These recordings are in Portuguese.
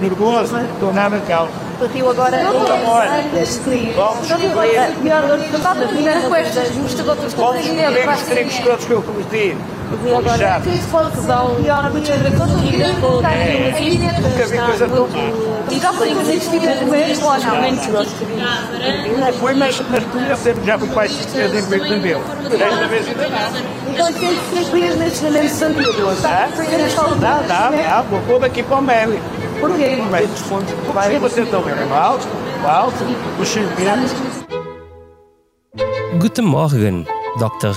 nervoso, estou nada calmo. O Rio agora de outras Vamos escolher os trigos todos que eu cometi. Já. Nunca vi coisa tão. E não? Não mas, sempre já fui pai de meu. Desta vez ainda não. Dá? Dá, dá, pôr daqui para o Meli. Porquê? Vai, vai, você vendo alto, alto, os chineses. Guten Morgen, Dr.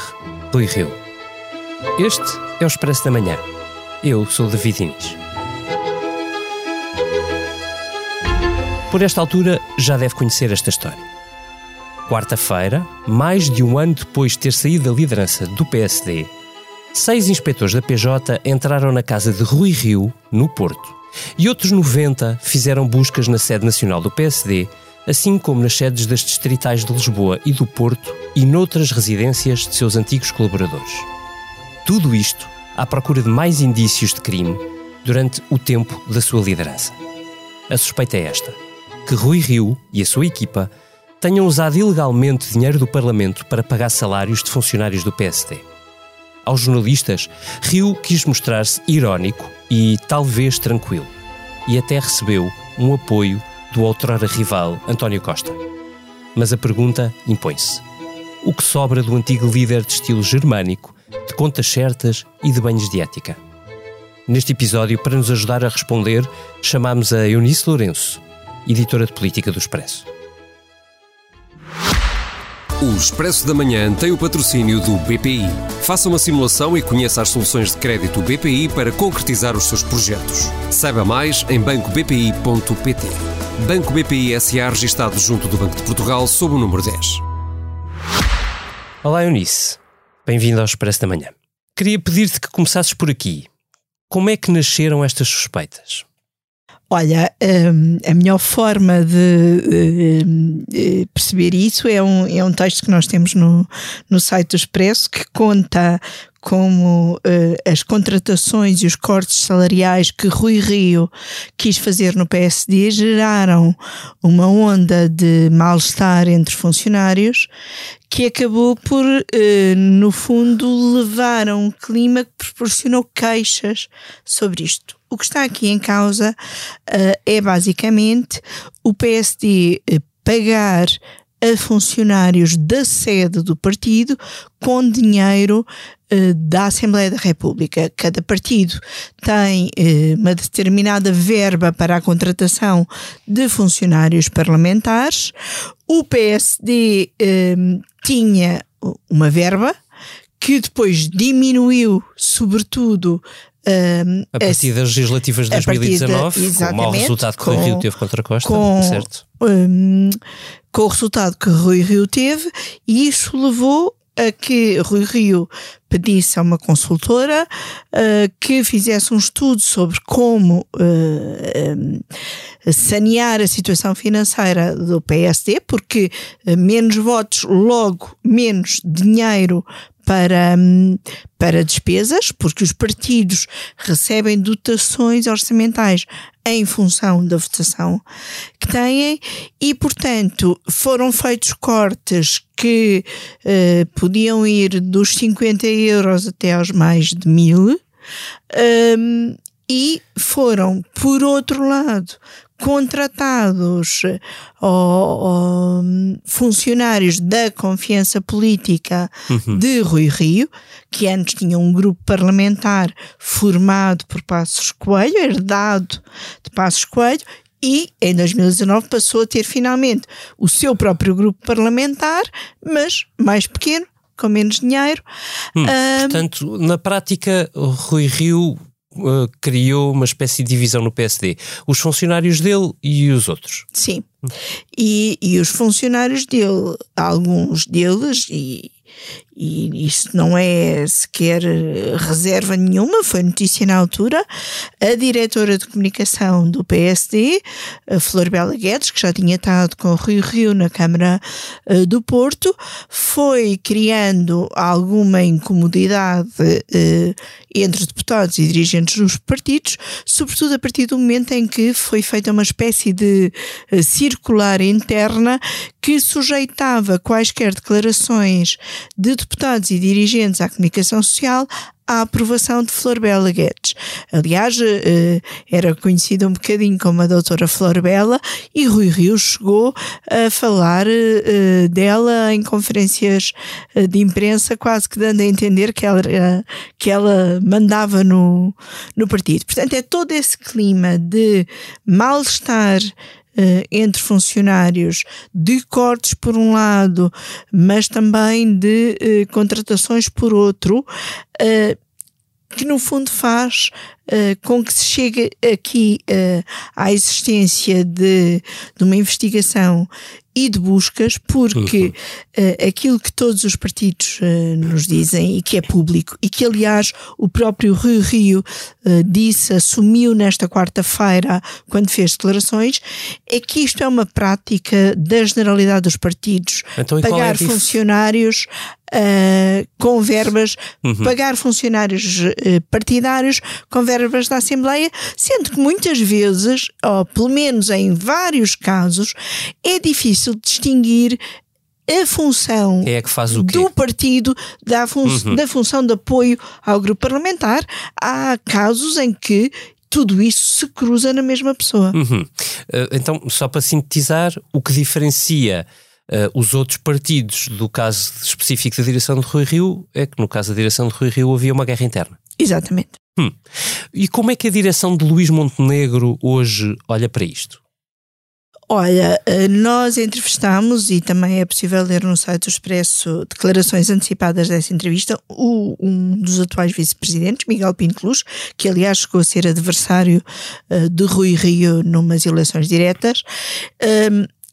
Rui Rio. Este é o Expresso da Manhã. Eu sou David Inês. Por esta altura já deve conhecer esta história. Quarta-feira, mais de um ano depois de ter saído da liderança do PSD, seis inspectores da PJ entraram na casa de Rui Rio, no Porto, e outros 90 fizeram buscas na sede nacional do PSD, assim como nas sedes das distritais de Lisboa e do Porto e noutras residências de seus antigos colaboradores. Tudo isto à procura de mais indícios de crime durante o tempo da sua liderança. A suspeita é esta: que Rui Rio e a sua equipa tenham usado ilegalmente dinheiro do Parlamento para pagar salários de funcionários do PSD. Aos jornalistas, Rio quis mostrar-se irónico e talvez tranquilo, e até recebeu um apoio do outrora rival António Costa. Mas a pergunta impõe-se: o que sobra do antigo líder de estilo germânico, de contas certas e de banhos de ética? Neste episódio, para nos ajudar a responder, chamamos a Eunice Lourenço, editora de política do Expresso. O Expresso da Manhã tem o patrocínio do BPI. Faça uma simulação e conheça as soluções de crédito BPI para concretizar os seus projetos. Saiba mais em bancobpi.pt. Banco BPI SA registado junto do Banco de Portugal sob o número 10. Olá, Eunice. Bem-vindo ao Expresso da Manhã. Queria pedir-te que começasses por aqui. Como é que nasceram estas suspeitas? Olha, um, a melhor forma de, de, perceber isso é um, é um texto que nós temos no, no site do Expresso que conta como uh, as contratações e os cortes salariais que Rui Rio quis fazer no PSD geraram uma onda de mal-estar entre funcionários que acabou por, uh, no fundo, levar a um clima que proporcionou queixas sobre isto. O que está aqui em causa uh, é basicamente o PSD pagar a funcionários da sede do partido com dinheiro uh, da Assembleia da República. Cada partido tem uh, uma determinada verba para a contratação de funcionários parlamentares. O PSD uh, tinha uma verba que depois diminuiu, sobretudo um, a partir das legislativas de 2019, com o mau resultado que o Rio teve contra a Costa, com, certo? Um, com o resultado que Rui Rio teve, e isso levou a que Rui Rio pedisse a uma consultora uh, que fizesse um estudo sobre como uh, um, sanear a situação financeira do PSD, porque uh, menos votos, logo menos dinheiro para, para despesas, porque os partidos recebem dotações orçamentais em função da votação que têm e, portanto, foram feitos cortes que uh, podiam ir dos 50 euros até aos mais de mil. Um, e foram, por outro lado, contratados ou, funcionários da confiança política uhum. de Rui Rio, que antes tinha um grupo parlamentar formado por Passos Coelho, herdado de Passos Coelho, e em 2019 passou a ter finalmente o seu próprio grupo parlamentar, mas mais pequeno, com menos dinheiro. Hum, um, portanto, na prática, Rui Rio uh, criou uma espécie de divisão no PSD. Os funcionários dele e os outros. Sim. E, e os funcionários dele, alguns deles, e, e isso não é sequer reserva nenhuma, foi notícia na altura, a diretora de comunicação do PSD, Flor Bela Guedes, que já tinha estado com o Rio Rio na Câmara uh, do Porto, foi criando alguma incomodidade uh, entre deputados e dirigentes dos partidos, sobretudo a partir do momento em que foi feita uma espécie de circular interna que sujeitava quaisquer declarações de deputados e dirigentes à comunicação social à aprovação de Flor Bela Guedes. Aliás, eh, era conhecida um bocadinho como a doutora Flor Bela e Rui Rio chegou a falar eh, dela em conferências eh, de imprensa, quase que dando a entender que ela, que ela mandava no, no partido. Portanto, é todo esse clima de mal-estar Uh, entre funcionários, de cortes por um lado, mas também de uh, contratações por outro, uh, que no fundo faz com que se chegue aqui à existência de, de uma investigação e de buscas, porque uh, aquilo que todos os partidos uh, nos dizem e que é público, e que aliás o próprio Rio Rio uh, disse, assumiu nesta quarta-feira, quando fez declarações, é que isto é uma prática da generalidade dos partidos. Então, pagar é funcionários Uh, com verbas, uhum. pagar funcionários uh, partidários com verbas da Assembleia, sendo que muitas vezes, ou pelo menos em vários casos, é difícil distinguir a função é do partido da, fun uhum. da função de apoio ao grupo parlamentar. Há casos em que tudo isso se cruza na mesma pessoa. Uhum. Uh, então, só para sintetizar, o que diferencia Uh, os outros partidos, do caso específico da direção de Rui Rio, é que no caso da direção de Rui Rio havia uma guerra interna. Exatamente. Hum. E como é que a direção de Luís Montenegro hoje olha para isto? Olha, eh, nós entrevistámos e também é possível ler no site do Expresso declarações antecipadas dessa entrevista, o, um dos atuais vice-presidentes, Miguel Pinto Luz, que aliás chegou a ser adversário uh, de Rui Rio numas eleições diretas.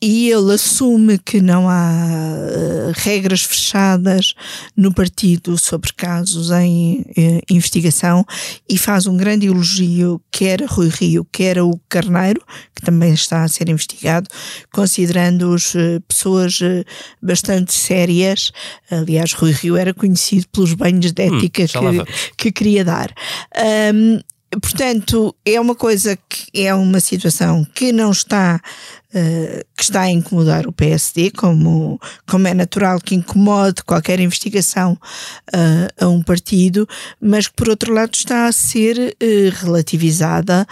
E ele assume que não há uh, regras fechadas no partido sobre casos em uh, investigação e faz um grande elogio, quer a Rui Rio, quer Hugo Carneiro, que também está a ser investigado, considerando-os uh, pessoas bastante sérias. Aliás, Rui Rio era conhecido pelos banhos de hum, ética hum, que, que, queria dar. Um, Portanto, é uma coisa que é uma situação que não está uh, que está a incomodar o PSD, como, como é natural que incomode qualquer investigação uh, a um partido, mas que por outro lado está a ser uh, relativizada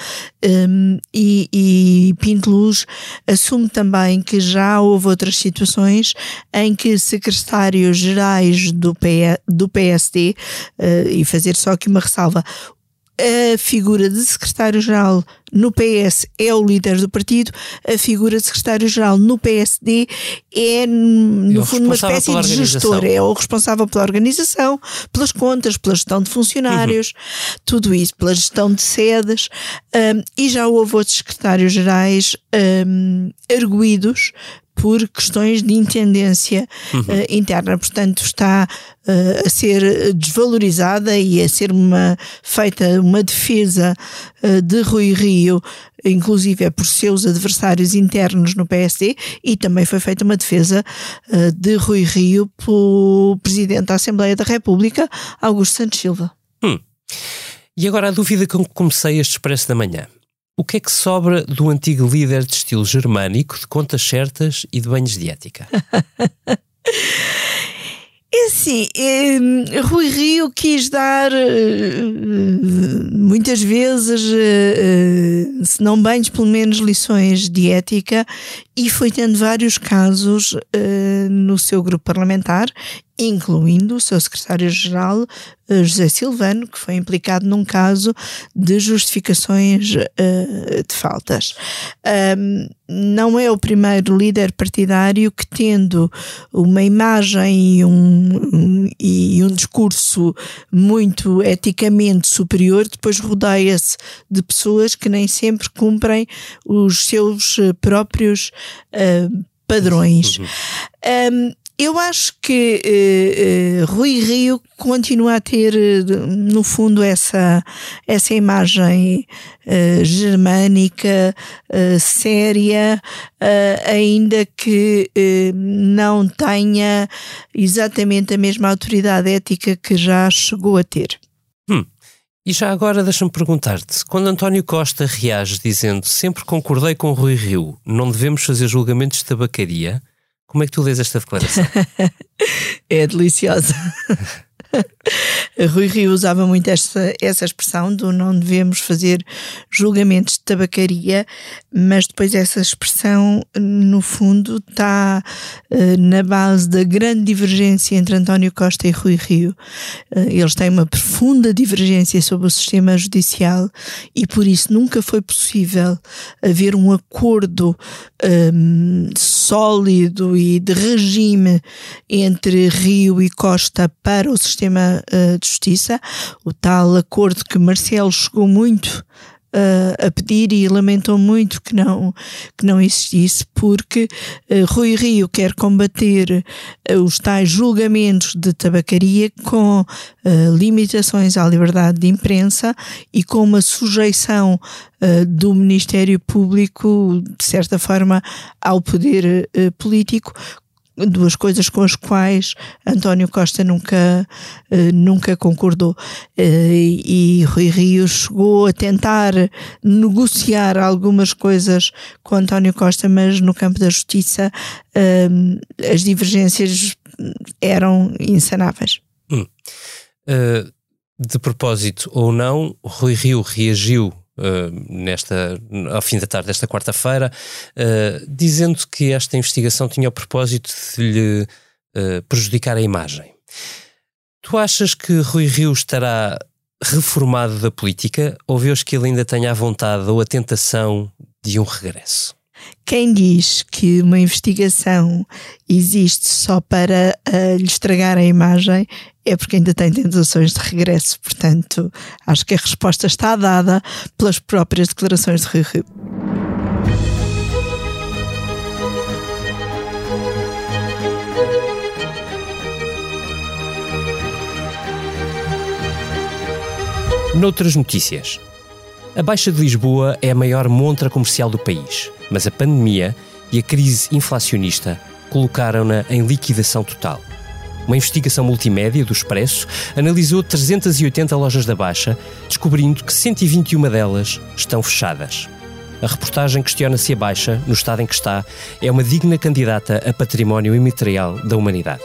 um, e, e Pinto Luz assume também que já houve outras situações em que secretários gerais do, do PSD, e fazer só aqui uma ressalva, a figura de secretário-geral no PS é o líder do partido, a figura de secretário-geral no PSD é, no é fundo, uma espécie de gestor, é o responsável pela organização, pelas contas, pela gestão de funcionários, uhum. tudo isso, pela gestão de sedes, um, e já houve outros secretários-gerais um, arguídos por questões de intendência uhum. uh, interna. Portanto, está uh, a ser desvalorizada e a ser uma, feita uma defesa uh, de Rui Rio, inclusive é por seus adversários internos no PSD, e também foi feita uma defesa de Rui Rio pelo Presidente da Assembleia da República, Augusto Santos Silva. Hum. E agora a dúvida com que comecei este expresso da manhã. O que é que sobra do antigo líder de estilo germânico, de contas certas e de banhos de ética? É assim, é, Rui Rio quis dar eh, muitas vezes, eh, se não banhos, pelo menos lições de ética e foi tendo vários casos no seu grupo parlamentar incluindo o seu secretário-geral eh, José Silvano, que foi implicado num caso de justificações uh, de faltas. Um, não é o primeiro líder partidário que, tendo uma imagem e um, um, e um discurso muito eticamente superior, depois rodeia-se de pessoas que nem sempre cumprem os seus próprios uh, padrões. Uhum. Um, Eu acho que uh, uh, Rui Rio continua a ter, uh, no fundo, essa, essa imagem germânica, séria, ainda que não tenha exatamente a mesma autoridade ética que já chegou a ter. E já agora deixa-me perguntar-te: quando António Costa reage dizendo sempre concordei com Rui Rio, não devemos fazer julgamentos de tabacaria, como é que tu lês esta declaração? é deliciosa. Rui Rio usava muito esta, essa expressão do não devemos fazer julgamentos de tabacaria, mas depois essa expressão, no fundo, está uh, na base da grande divergência entre António Costa e Rui Rio. Uh, eles têm uma profunda divergência sobre o sistema judicial e por isso nunca foi possível haver um acordo um, sólido e de regime entre Rio e Costa para o sistema uh, de justiça, o tal acordo que Marcelo chegou muito uh, a pedir e lamentou muito que não, que não existisse, porque uh, Rui Rio quer combater uh, os tais julgamentos de tabacaria com limitações à liberdade de imprensa e com uma sujeição do Ministério Público, de certa forma, ao poder político, duas coisas com as quais António Costa nunca, uh, nunca concordou. Uh, e Rui Rio chegou a tentar negociar algumas coisas com António Costa, mas no campo da justiça uh, as divergências eram insanáveis. Hum. de propósito ou não, Rui Rio reagiu uh, nesta, ao fim da tarde desta quarta-feira, uh, dizendo que esta investigação tinha o propósito de lhe uh, prejudicar a imagem. Tu achas que Rui Rio estará reformado da política ou vês que ele ainda tenha a vontade ou a tentação de um regresso? Quem diz que uma investigação existe só para uh, lhe estragar a imagem é porque ainda tem tentações de regresso. Portanto, acho que a resposta está dada pelas próprias declarações de Rui. Noutras notícias. A Baixa de Lisboa é a maior montra comercial do país, mas a pandemia e a crise inflacionista colocaram-na em liquidação total. Uma investigação multimédia do Expresso analisou 380 lojas da Baixa, descobrindo que 121 delas estão fechadas. A reportagem questiona se a Baixa, no estado em que está, é uma digna candidata a património imaterial da humanidade.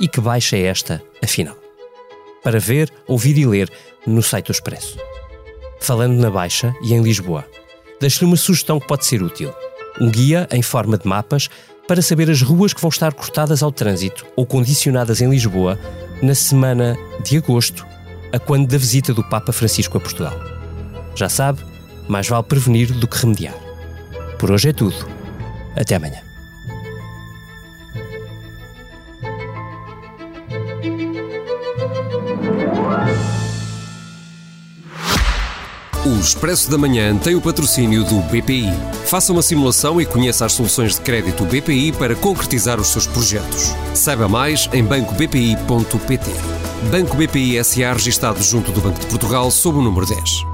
E que Baixa é esta, afinal? Para ver, ouvir e ler no site do Expresso falando na Baixa e em Lisboa. Deixo-lhe uma sugestão que pode ser útil: um guia em forma de mapas para saber as ruas que vão estar cortadas ao trânsito ou condicionadas em Lisboa na semana de agosto, a quando da visita do Papa Francisco a Portugal. Já sabe, mais vale prevenir do que remediar. Por hoje é tudo. Até amanhã. Expresso da Manhã tem o patrocínio do BPI. Faça uma simulação e conheça as soluções de crédito BPI para concretizar os seus projetos. Saiba mais em bancobpi.pt. Banco BPI SA registado junto do Banco de Portugal sob o número 10.